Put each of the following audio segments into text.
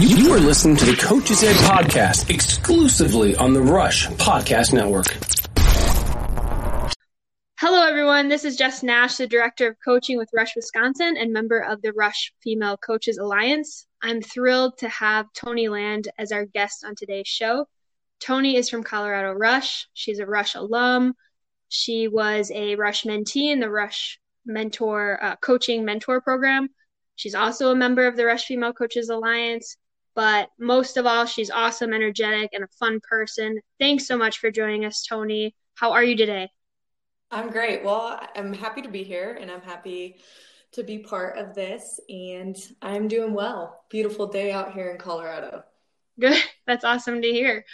You are listening to the Coach's Ed podcast exclusively on the Rush Podcast Network. Hello, everyone. This is Jess Nash, the Director of Coaching with Rush Wisconsin and member of the Rush Female Coaches Alliance. I'm thrilled to have Toni Land as our guest on today's show. Toni is from Colorado Rush. She's a Rush alum. She was a Rush mentee in the Rush mentor uh, coaching mentor program. She's also a member of the Rush Female Coaches Alliance. But most of all, she's awesome, energetic, and a fun person. Thanks so much for joining us, Toni. How are you today? I'm great. Well, I'm happy to be here and I'm happy to be part of this. And I'm doing well. Beautiful day out here in Colorado. Good. That's awesome to hear.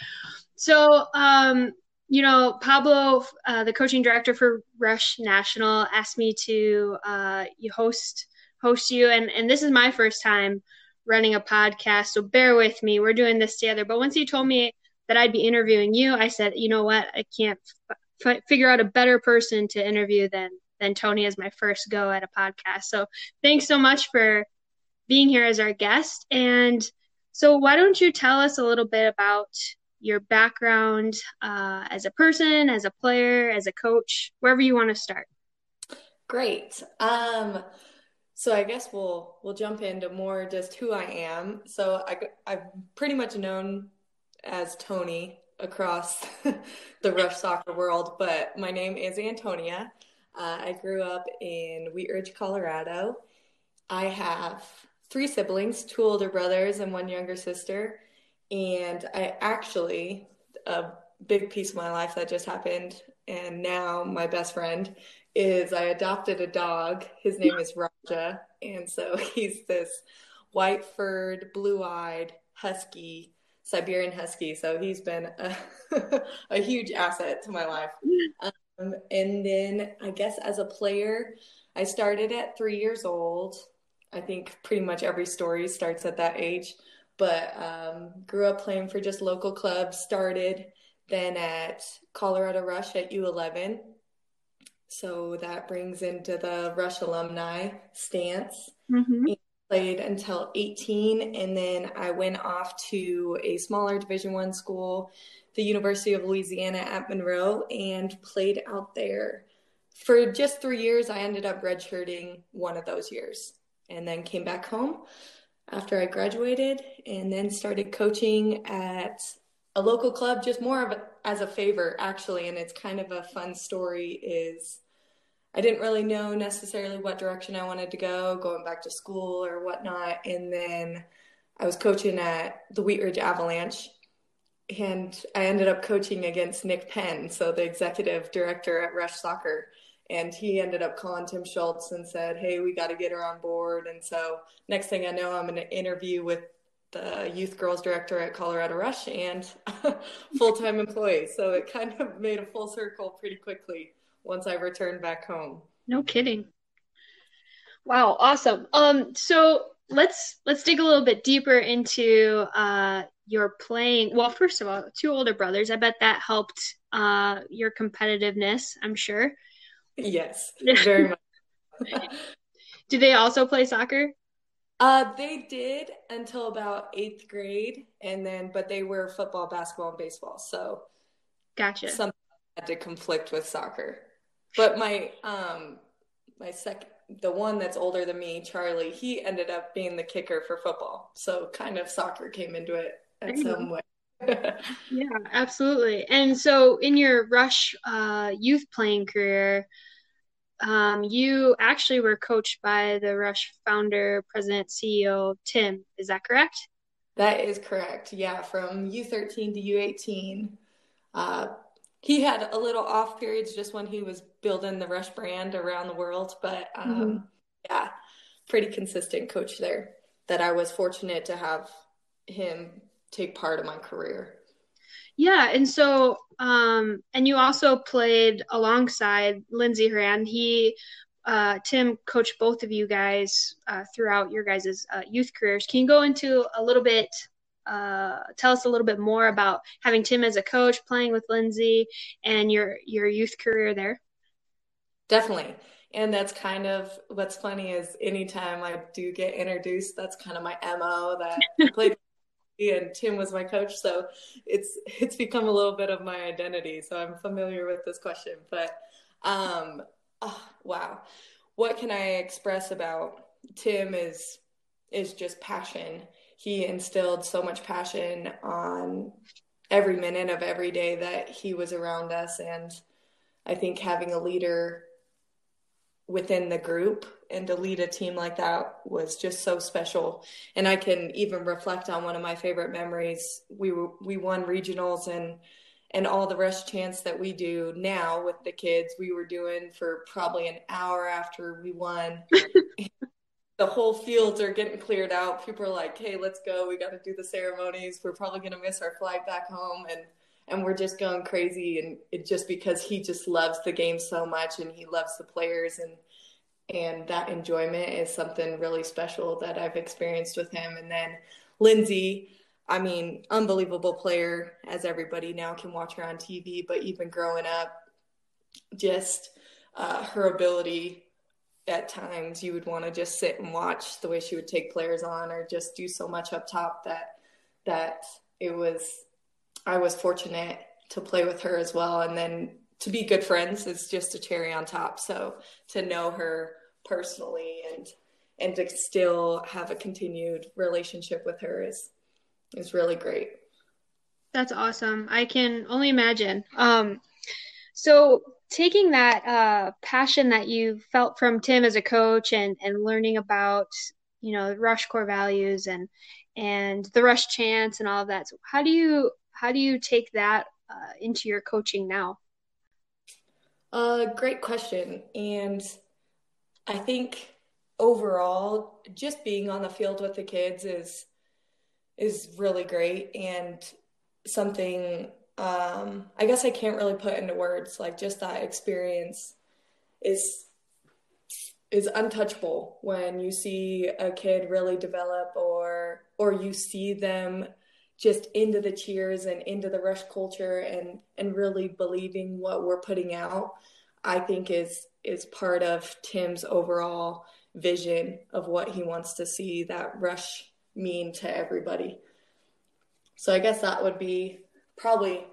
So, um, you know, Pablo, uh, the coaching director for Rush National, asked me to uh, host host you, and and this is my first time running a podcast, so bear with me. We're doing this together. But once he told me that I'd be interviewing you, I said, you know what, I can't f- figure out a better person to interview than than Toni as my first go at a podcast. So thanks so much for being here as our guest. And so why don't you tell us a little bit about your background uh, as a person, as a player, as a coach, wherever you want to start. Great. Um, so I guess we'll we'll jump into more just who I am. So I I've pretty much known as Toni across the Rush soccer world, but my name is Antonia. Uh, I grew up in Wheat Ridge, Colorado. I have three siblings, two older brothers and one younger sister. And I actually, a big piece of my life that just happened, and now my best friend is I adopted a dog. His name is Raja. And so he's this white furred, blue eyed husky, Siberian husky. So he's been a, a huge asset to my life. Um, and then I guess as a player, I started at three years old. I think pretty much every story starts at that age but um, grew up playing for just local clubs. Started then at Colorado Rush at U11. So that brings into the Rush alumni stance. Mm-hmm. Played until 18, and then I went off to a smaller Division One school, the University of Louisiana at Monroe, and played out there for just three years. I ended up redshirting one of those years, and then came back home after I graduated and then started coaching at a local club just more of a, as a favor actually and it's kind of a fun story is I didn't really know necessarily what direction I wanted to go going back to school or whatnot and then I was coaching at the Wheat Ridge Avalanche and I ended up coaching against Nick Penn so the executive director at Rush Soccer and he ended up calling Tim Schulz and said, "Hey, we got to get her on board." And so next thing I know, I'm in an interview with the youth girls director at Colorado Rush and full time employee. So it kind of made a full circle pretty quickly once I returned back home. No kidding. Wow, awesome. Um, so let's let's dig a little bit deeper into uh your playing. Well, first of all, two older brothers. I bet that helped uh your competitiveness. I'm sure. Yes, very much. Do they also play soccer? Uh, they did until about eighth grade, and then but they were football, basketball, and baseball. So, gotcha. Some had to conflict with soccer, but my um my second the one that's older than me, Charlie, he ended up being the kicker for football. So kind of soccer came into it at some way. yeah, absolutely. And so, in your Rush uh, youth playing career, um, you actually were coached by the Rush founder, president, CEO Tim. Is that correct? That is correct. Yeah, from U13 to U18. Uh, he had a little off periods just when he was building the Rush brand around the world, but um, mm-hmm. yeah, pretty consistent coach there. That I was fortunate to have him take part of my career. Yeah, and so um, and you also played alongside Lindsey Horan. He uh, Tim coached both of you guys uh, throughout your guys' uh, youth careers. Can you go into a little bit, uh, tell us a little bit more about having Tim as a coach, playing with Lindsey, and your your youth career there? Definitely. And that's kind of what's funny is anytime I do get introduced, that's kind of my MO that I played and Tim was my coach, so it's it's become a little bit of my identity. So I'm familiar with this question, but um, oh, wow, what can I express about Tim is is just passion. He instilled so much passion on every minute of every day that he was around us, and I think having a leader within the group and to lead a team like that was just so special. And I can even reflect on one of my favorite memories. We were, we won regionals and and all the rush chants that we do now with the kids, we were doing for probably an hour after we won. the whole fields are getting cleared out. People are like, "Hey, let's go. We got to do the ceremonies. We're probably going to miss our flight back home." And and we're just going crazy and it just because he just loves the game so much and he loves the players and and that enjoyment is something really special that I've experienced with him. And then Lindsey, I mean, unbelievable player, as everybody now can watch her on TV. But even growing up, just uh, her ability at times, you would want to just sit and watch the way she would take players on, or just do so much up top that that it was. I was fortunate to play with her as well, and then to be good friends is just a cherry on top. So to know her personally and and to still have a continued relationship with her is is really great. That's awesome. I can only imagine. Um, so taking that uh, passion that you felt from Tim as a coach and and learning about you know Rush core values and and the Rush chants and all of that. So how do you how do you take that uh, into your coaching now? Uh, great question. And I think overall, just being on the field with the kids is is really great and something um, I guess I can't really put into words. Like just that experience is is untouchable when you see a kid really develop or or you see them just into the cheers and into the rush culture and and really believing what we're putting out i think is is part of tim's overall vision of what he wants to see that rush mean to everybody. So i guess that would be probably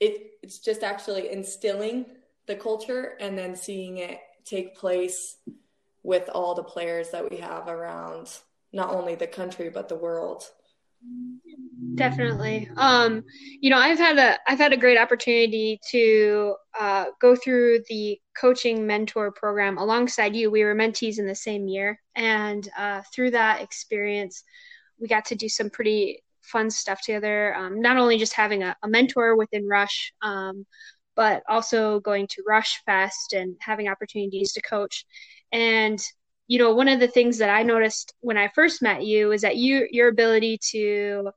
it it's just actually instilling the culture and then seeing it take place with all the players that we have around not only the country but the world Definitely. Um, you know, I've had a I've had a great opportunity to uh, go through the coaching mentor program alongside you. We were mentees in the same year, and uh, through that experience, we got to do some pretty fun stuff together. Um, not only just having a, a mentor within Rush, um, but also going to Rush Fest and having opportunities to coach. And you know, one of the things that I noticed when I first met you is that you your ability to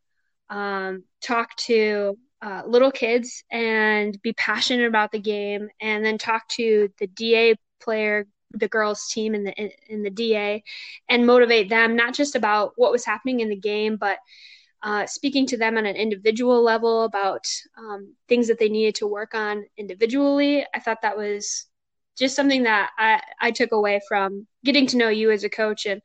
um, talk to uh, little kids and be passionate about the game, and then talk to the DA player, the girls team in the in, the DA, and motivate them not just about what was happening in the game, but uh, speaking to them on an individual level about um, things that they needed to work on individually. I thought that was just something that I, I took away from getting to know you as a coach. And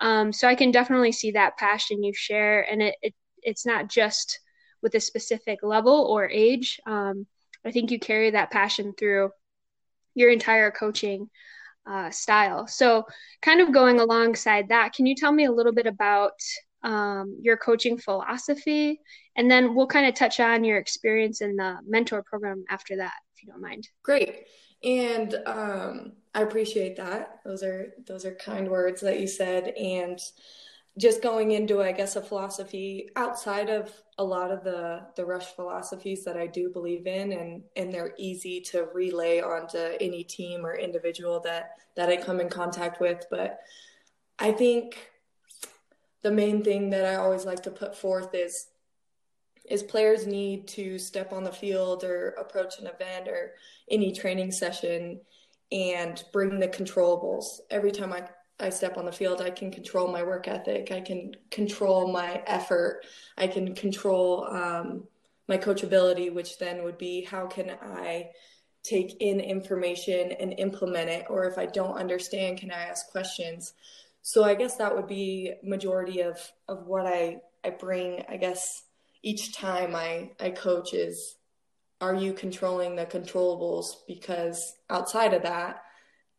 um, so I can definitely see that passion you share. And it, it it's not just with a specific level or age. Um, I think you carry that passion through your entire coaching uh, style. So, kind of going alongside that, can you tell me a little bit about um, your coaching philosophy? And then we'll kind of touch on your experience in the mentor program after that, if you don't mind. Great and um, I appreciate that. Those are those are kind words that you said, and just going into I guess a philosophy outside of a lot of the the rush philosophies that I do believe in, and and they're easy to relay onto any team or individual that that I come in contact with. But I think the main thing that I always like to put forth is is players need to step on the field or approach an event or any training session and bring the controllables. Every time I, I step on the field, I can control my work ethic. I can control my effort. I can control um, my coachability, which then would be how can I take in information and implement it? Or if I don't understand, can I ask questions? So I guess that would be majority of, of what I I bring, I guess, each time I, I coach is are you controlling the controllables? Because outside of that,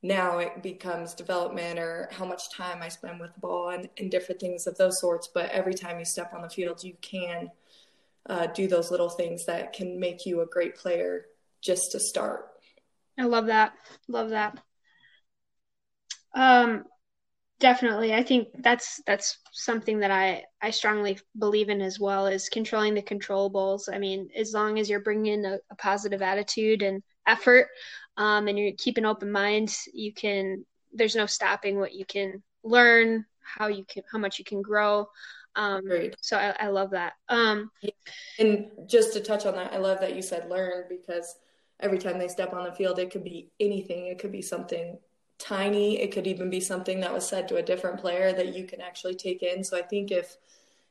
now it becomes development or how much time I spend with the ball and, and different things of those sorts. But every time you step on the field, you can uh, do those little things that can make you a great player just to start. I love that. Love that. Um, definitely. I think that's that's something that I I strongly believe in as well is controlling the controllables. I mean, as long as you're bringing a, a positive attitude and effort, um, and you keep an open mind, you can. There's no stopping what you can learn, how you can, how much you can grow. Um. So I, I love that. Um, and just to touch on that, I love that you said learn because every time they step on the field, it could be anything. It could be something tiny. It could even be something that was said to a different player that you can actually take in. So I think if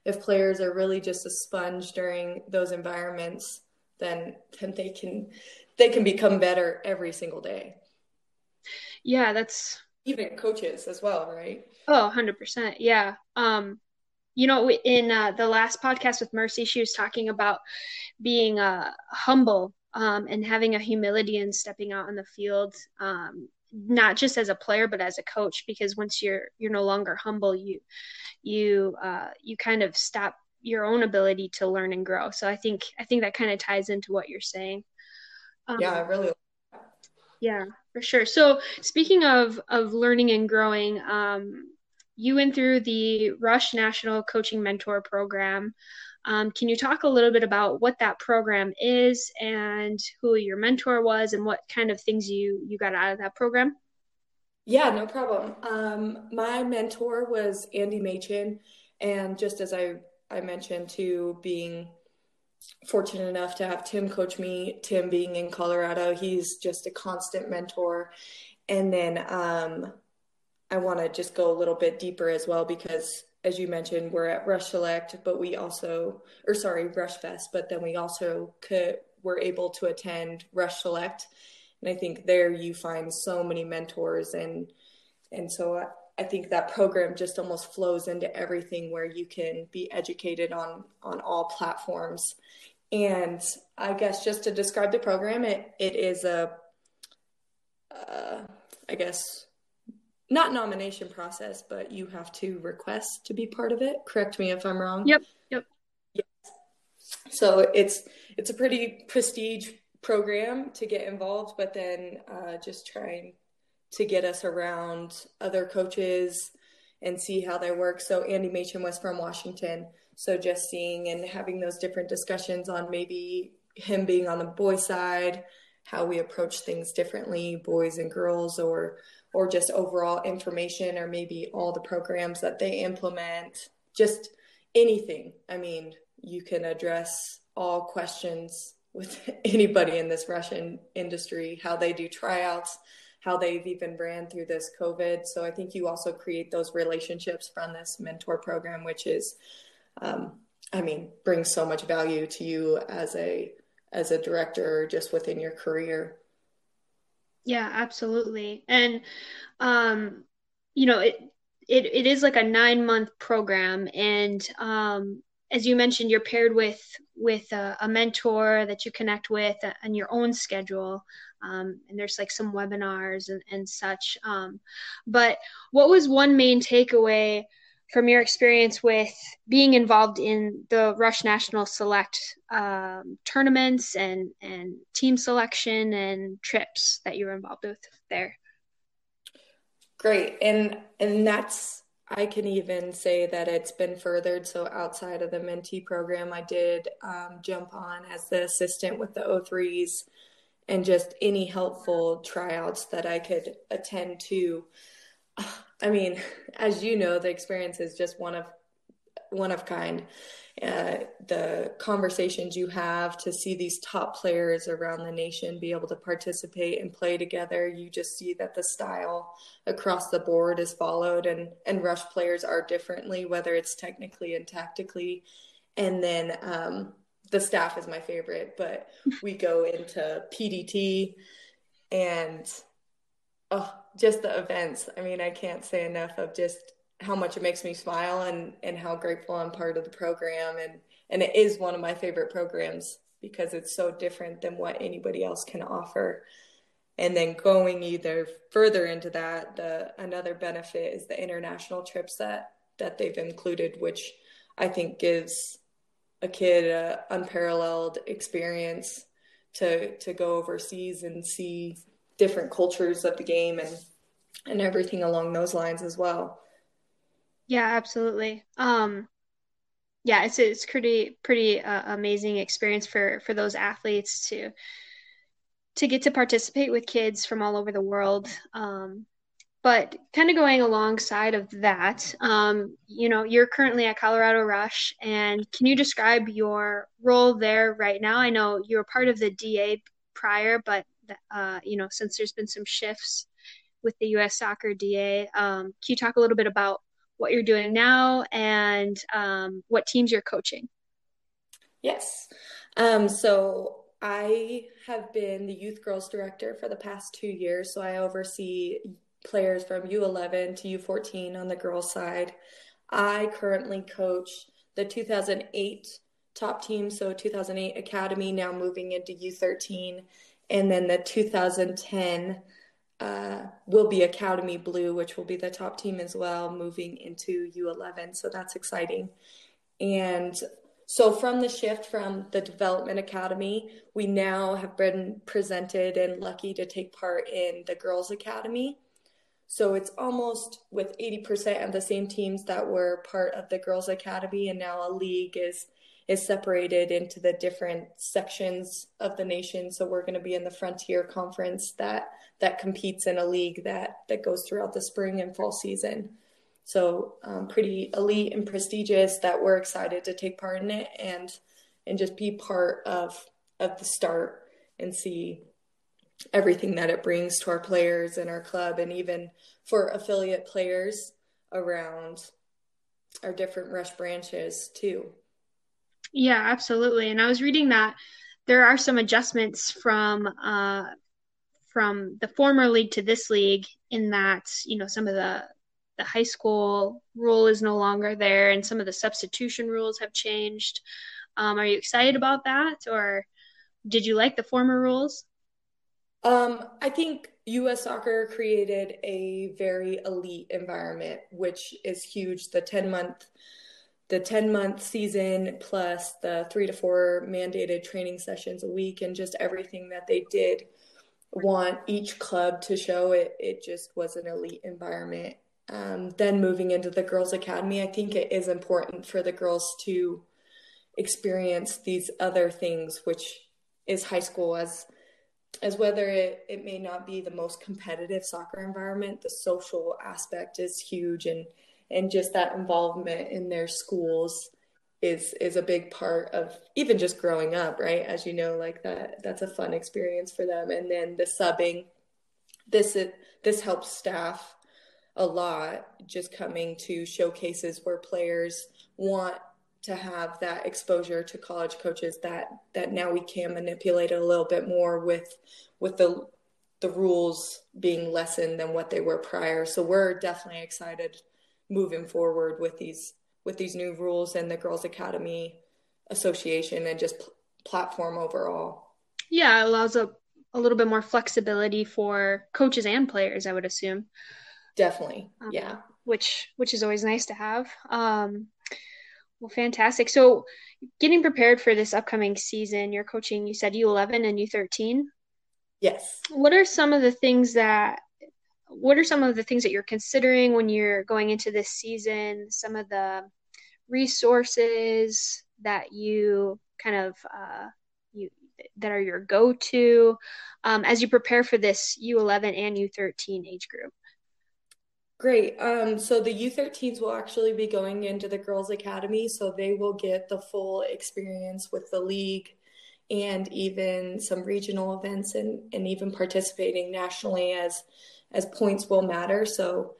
if players are really just a sponge during those environments, then then they can they can become better every single day. Yeah, that's even coaches as well, right? Oh, 100%. Yeah. Um you know in uh, the last podcast with Mercy she was talking about being uh humble um and having a humility and stepping out on the field um not just as a player but as a coach because once you're you're no longer humble you you uh you kind of stop your own ability to learn and grow. So i think i think that kind of ties into what you're saying. Um, yeah i really yeah for sure. So speaking of of learning and growing um you went through the rush national coaching mentor program um, can you talk a little bit about what that program is and who your mentor was and what kind of things you you got out of that program? Yeah, no problem. Um, my mentor was Andy Machin, and just as I I mentioned to being fortunate enough to have Tim coach me, Tim being in Colorado, he's just a constant mentor. And then um, I want to just go a little bit deeper as well because as you mentioned, we're at Rush Select, but we also, or sorry, Rush Fest, but then we also could were able to attend Rush Select, and I think there you find so many mentors, and and so I, I think that program just almost flows into everything where you can be educated on on all platforms, and I guess just to describe the program, it it is a, uh, I guess not nomination process, but you have to request to be part of it. Correct me if I'm wrong. Yep. Yep. Yes. So it's it's a pretty prestige program to get involved, but then uh, just trying to get us around other coaches and see how they work. So Andy Machin was from Washington, so just seeing and having those different discussions on maybe him being on the boy side, how we approach things differently, boys and girls, or or just overall information or maybe all the programs that they implement, just anything. I mean, you can address all questions with anybody in this Russian industry, how they do tryouts, how they've even ran through this COVID. So I think you also create those relationships from this mentor program, which is, um, I mean, brings so much value to you as a as a director just within your career. Yeah, absolutely. And um, you know, it it it is like a nine month program, and um, as you mentioned, you're paired with with a, a mentor that you connect with on your own schedule. Um, and there's like some webinars and, and such. Um, but what was one main takeaway from your experience with being involved in the Rush National Select um, tournaments and and team selection and trips that you were involved with there. Great, and and that's I can even say that it's been furthered. So outside of the mentee program, I did um, jump on as the assistant with the O3s and just any helpful tryouts that I could attend to. I mean, as you know, the experience is just one of one of kind. Uh, the conversations you have to see these top players around the nation be able to participate and play together, you just see that the style across the board is followed, and and rush players are differently, whether it's technically and tactically. And then um, the staff is my favorite, but we go into PDT and oh, just the events. I mean, I can't say enough of just how much it makes me smile and and how grateful I'm part of the program and and it is one of my favorite programs because it's so different than what anybody else can offer. And then going either further into that, the another benefit is the international trips that that they've included, which I think gives a kid an unparalleled experience to to go overseas and see different cultures of the game and and everything along those lines as well. Yeah, absolutely. Um, yeah, it's it's pretty pretty uh, amazing experience for for those athletes to to get to participate with kids from all over the world. Um, but kind of going alongside of that, um, you know, you're currently at Colorado Rush, and can you describe your role there right now? I know you were part of the DA prior, but uh, you know, since there's been some shifts with the U.S. Soccer DA, um, can you talk a little bit about what you're doing now and um, what teams you're coaching? Yes. Um, so I have been the youth girls director for the past two years. So I oversee players from U11 to U14 on the girls' side. I currently coach the 2008 top team, so 2008 Academy, now moving into U13, and then the 2010 uh, will be Academy Blue, which will be the top team as well, moving into U11. So that's exciting. And so from the shift from the Development Academy, we now have been presented and lucky to take part in the Girls Academy. So it's almost with 80% of the same teams that were part of the Girls Academy, and now a league is is separated into the different sections of the nation. So we're going to be in the Frontier Conference that that competes in a league that that goes throughout the spring and fall season. So um, pretty elite and prestigious that we're excited to take part in it and and just be part of of the start and see everything that it brings to our players and our club and even for affiliate players around our different rush branches too. Yeah, absolutely. And I was reading that there are some adjustments from uh, from the former league to this league in that you know some of the the high school rule is no longer there and some of the substitution rules have changed. Um, are you excited about that, or did you like the former rules? Um, I think U.S. Soccer created a very elite environment, which is huge. The ten month the 10 month season plus the three to four mandated training sessions a week and just everything that they did want each club to show it it just was an elite environment. Um, then moving into the girls academy i think it is important for the girls to experience these other things which is high school as as whether it, it may not be the most competitive soccer environment the social aspect is huge and and just that involvement in their schools is is a big part of even just growing up right? As you know like that that's a fun experience for them. And then the subbing this is, this helps staff a lot just coming to showcases where players want to have that exposure to college coaches that that now we can manipulate a little bit more with with the the rules being lessened than what they were prior. So we're definitely excited moving forward with these with these new rules and the Girls Academy Association and just pl- platform overall. Yeah, it allows a, a little bit more flexibility for coaches and players, I would assume. Definitely. Um, yeah. Which which is always nice to have. Um well fantastic. So getting prepared for this upcoming season, you're coaching you said U11 and U13? Yes. What are some of the things that what are some of the things that you're considering when you're going into this season? Some of the resources that you kind of uh, you that are your go-to um, as you prepare for this U11 and U13 age group. Great. Um, so the U13s will actually be going into the Girls Academy, so they will get the full experience with the league and even some regional events and, and even participating nationally as as points will matter. So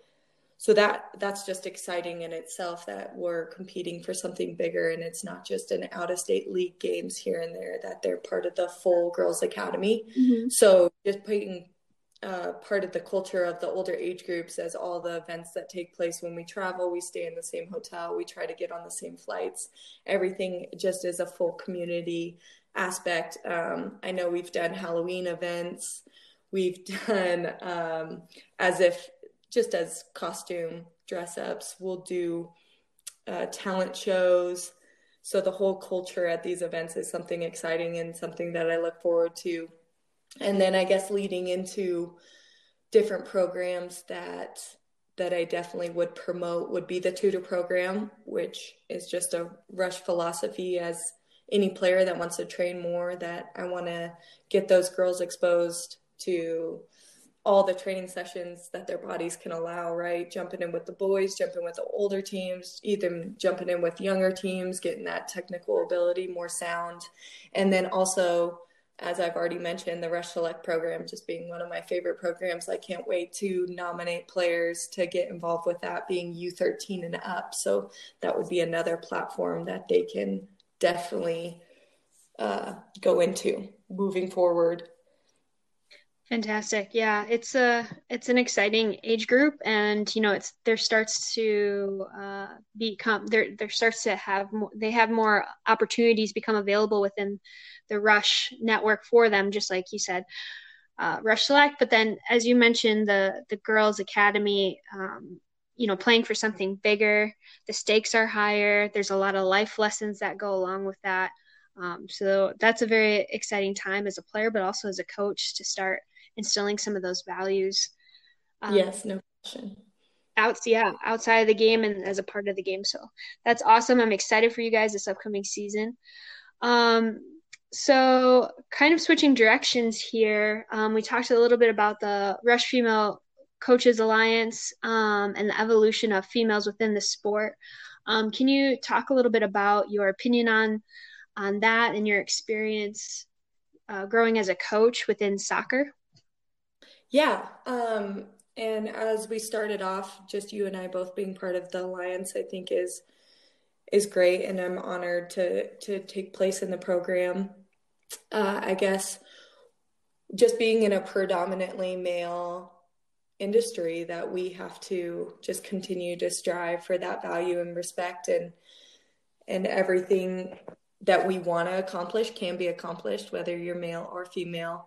so that that's just exciting in itself that we're competing for something bigger and it's not just an out of state league games here and there that they're part of the full girls academy mm-hmm. so just putting uh, part of the culture of the older age groups as all the events that take place when we travel we stay in the same hotel we try to get on the same flights everything just is a full community aspect um, i know we've done halloween events we've done um, as if just as costume dress ups we'll do uh, talent shows. So the whole culture at these events is something exciting and something that i look forward to. And then I guess leading into different programs that that I definitely would promote would be the tutor program, which is just a rush philosophy as any player that wants to train more that I want to get those girls exposed to all the training sessions that their bodies can allow, right? Jumping in with the boys, jumping with the older teams, either jumping in with younger teams, getting that technical ability, more sound. And then also as I've already mentioned, the Rush Select program just being one of my favorite programs. I can't wait to nominate players to get involved with that, being U13 and up. So that would be another platform that they can definitely uh, go into moving forward. Fantastic. Yeah, it's a it's an exciting age group, and you know, it's there starts to uh, become there there starts to have more, they have more opportunities become available within the Rush network for them, just like you said, uh, Rush Select. But then, as you mentioned, the the Girls Academy, um, you know, playing for something bigger. The stakes are higher. There's a lot of life lessons that go along with that. Um, so that's a very exciting time as a player, but also as a coach to start instilling some of those values. Um, yes, no question. Out, yeah, outside of the game and as a part of the game. So that's awesome. I'm excited for you guys this upcoming season. Um, so, kind of switching directions here, um, we talked a little bit about the Rush Female Coaches Alliance um, and the evolution of females within the sport. Um, can you talk a little bit about your opinion on on that and your experience uh, growing as a coach within soccer? Yeah, um, and as we started off, just you and I both being part of the alliance, I think is is great, and I'm honored to to take place in the program. Uh, I guess just being in a predominantly male industry that we have to just continue to strive for that value and respect and and everything that we want to accomplish can be accomplished whether you're male or female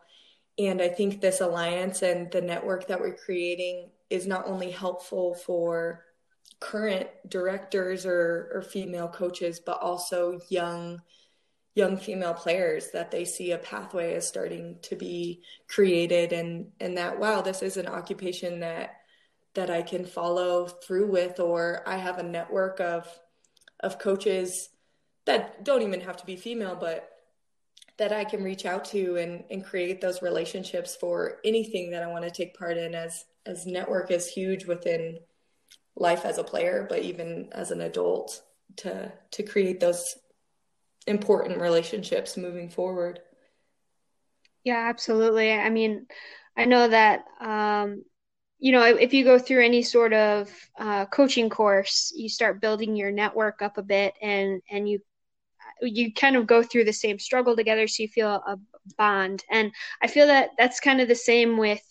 and i think this alliance and the network that we're creating is not only helpful for current directors or, or female coaches but also young young female players that they see a pathway is starting to be created. And and that wow this is an occupation that that I can follow through with or I have a network of of coaches that don't even have to be female but that I can reach out to and and create those relationships for anything that I want to take part in as as network is huge within life as a player but even as an adult to to create those important relationships moving forward. Yeah, absolutely. I mean, I know that um, you know if you go through any sort of uh, coaching course, you start building your network up a bit, and and you you kind of go through the same struggle together, so you feel a bond. And I feel that that's kind of the same with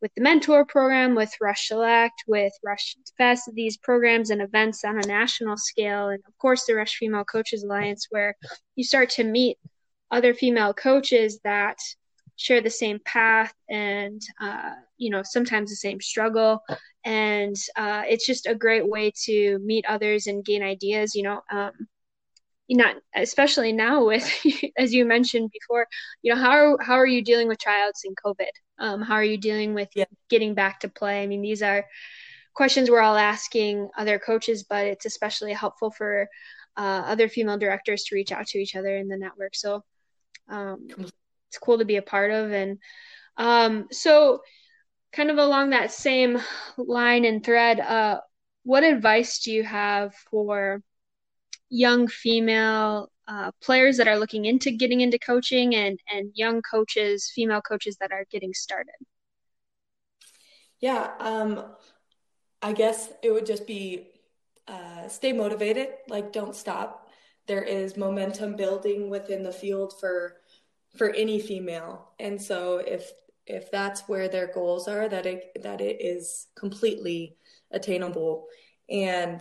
with the mentor program, with Rush Select, with Rush Fest, these programs and events on a national scale, and of course the Rush Female Coaches Alliance, where you start to meet other female coaches that share the same path and uh, you know sometimes the same struggle and uh, it's just a great way to meet others and gain ideas you know um, not especially now with as you mentioned before you know how are, how are you dealing with tryouts in covid um, how are you dealing with yeah. getting back to play? I mean, these are questions we're all asking other coaches, but it's especially helpful for uh, other female directors to reach out to each other in the network. So um, it's cool to be a part of. And um, so, kind of along that same line and thread, uh, what advice do you have for young female uh, players that are looking into getting into coaching and and young coaches, female coaches that are getting started? Yeah, um, I guess it would just be uh, stay motivated, like don't stop. There is momentum building within the field for for any female, and so if if that's where their goals are that it that it is completely attainable and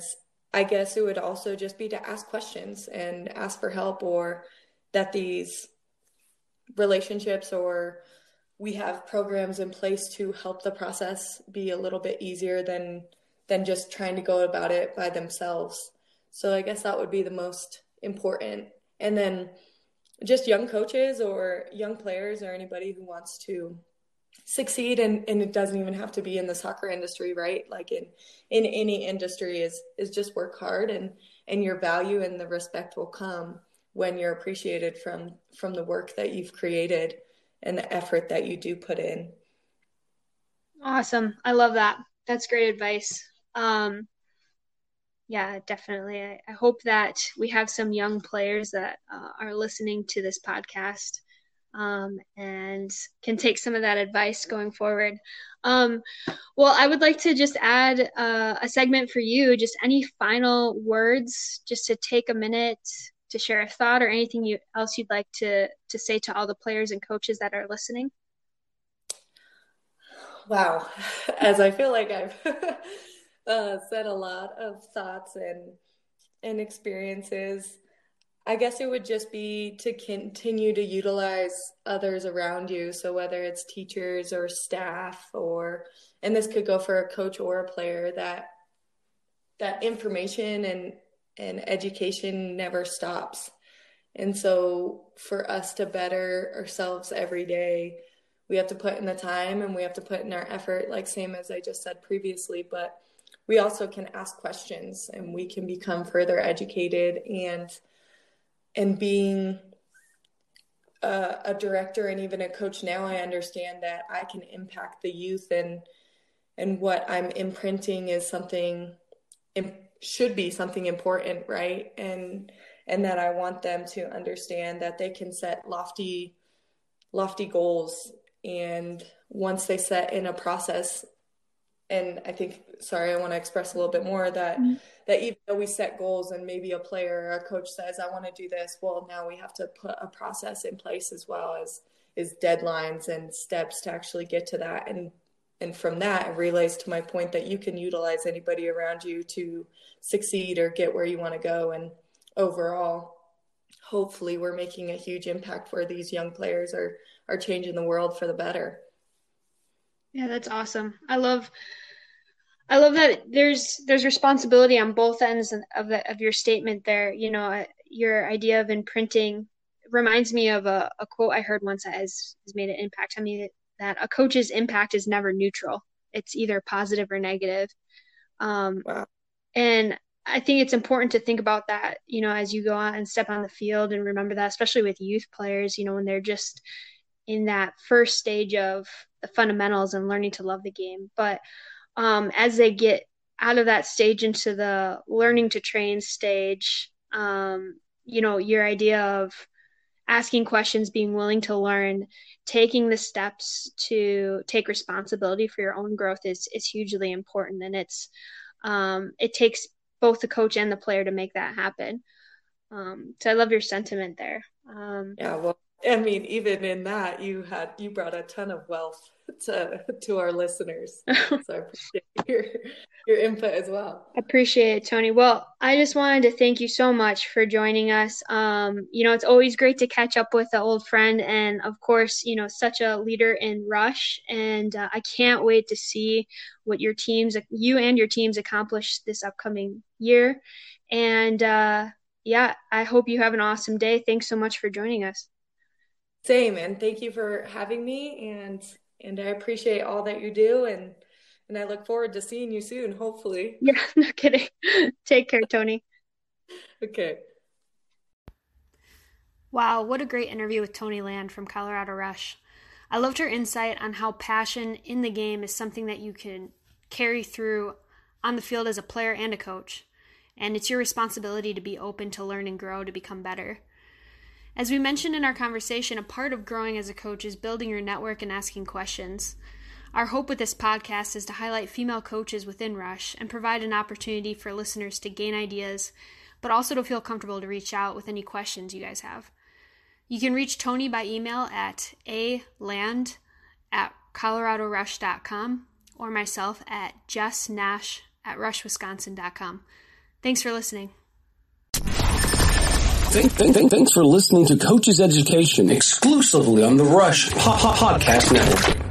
i guess it would also just be to ask questions and ask for help or that these relationships or we have programs in place to help the process be a little bit easier than than just trying to go about it by themselves. So i guess that would be the most important. And then just young coaches or young players or anybody who wants to succeed and, and it doesn't even have to be in the soccer industry right? Like in in any industry is is just work hard and and your value and the respect will come when you're appreciated from from the work that you've created and the effort that you do put in. Awesome. I love that. That's great advice. Um yeah, definitely. I, I, hope that we have some young players that uh, are listening to this podcast um, and can take some of that advice going forward. Um, well, I would like to just add uh, a segment for you. Just any final words, just to take a minute to share a thought or anything you, else you'd like to to say to all the players and coaches that are listening. Wow, as I feel like I've uh, said a lot of thoughts and and experiences. I guess it would just be to continue to utilize others around you. So whether it's teachers or staff or and this could go for a coach or a player that that information and and education never stops. And so for us to better ourselves every day, we have to put in the time and we have to put in our effort like same as I just said previously, but we also can ask questions and we can become further educated and and being a, a, director and even a coach now i understand that i can impact the youth and and what i'm imprinting is something should be something important right and and that i want them to understand that they can set lofty lofty goals and once they set in a process and I think sorry, I want to express a little bit more that mm-hmm. That even though we set goals and maybe a player or a coach says I want to do this, well now we have to put a process in place as well as is deadlines and steps to actually get to that. And and from that it relays to my point that you can utilize anybody around you to succeed or get where you want to go. And overall hopefully we're making a huge impact where these young players are are changing the world for the better. Yeah, that's awesome. I love I love that there's there's responsibility on both ends of the, of your statement there. You know, uh, your idea of imprinting reminds me of a, a quote I heard once that has, has made an impact on me that a coach's impact is never neutral. It's either positive or negative. Um, wow. And I think it's important to think about that, you know, as you go out and step on the field and remember that, especially with youth players, you know, when they're just in that first stage of the fundamentals and learning to love the game. But um, as they get out of that stage into the learning to train stage, um, you know, your idea of asking questions, being willing to learn, taking the steps to take responsibility for your own growth is is hugely important, and it's um, it takes both the coach and the player to make that happen. Um, so I love your sentiment there. Um, yeah, well, I mean, even in that, you had you brought a ton of wealth to to our listeners. so I appreciate your your input as well. Appreciate it, Toni. Well, I just wanted to thank you so much for joining us. Um, you know, it's always great to catch up with an old friend, and of course, you know, such a leader in Rush. And uh, I can't wait to see what your teams, you and your teams, accomplish this upcoming year. And uh, yeah, I hope you have an awesome day. Thanks so much for joining us. Same, and thank you for having me, and and I appreciate all that you do, and and I look forward to seeing you soon, hopefully. Yeah, no kidding. Take care, Toni. okay. Wow, what a great interview with Toni Land from Colorado Rush. I loved her insight on how passion in the game is something that you can carry through on the field as a player and a coach. And it's your responsibility to be open to learn and grow to become better. As we mentioned in our conversation, a part of growing as a coach is building your network and asking questions. Our hope with this podcast is to highlight female coaches within Rush and provide an opportunity for listeners to gain ideas, but also to feel comfortable to reach out with any questions you guys have. You can reach Toni by email at a land at coloradorush.com or myself at jessnash at rushwisconsin.com. Thanks for listening. Thank, thank, thanks for listening to Coaches Education exclusively on the Rush Podcast Network.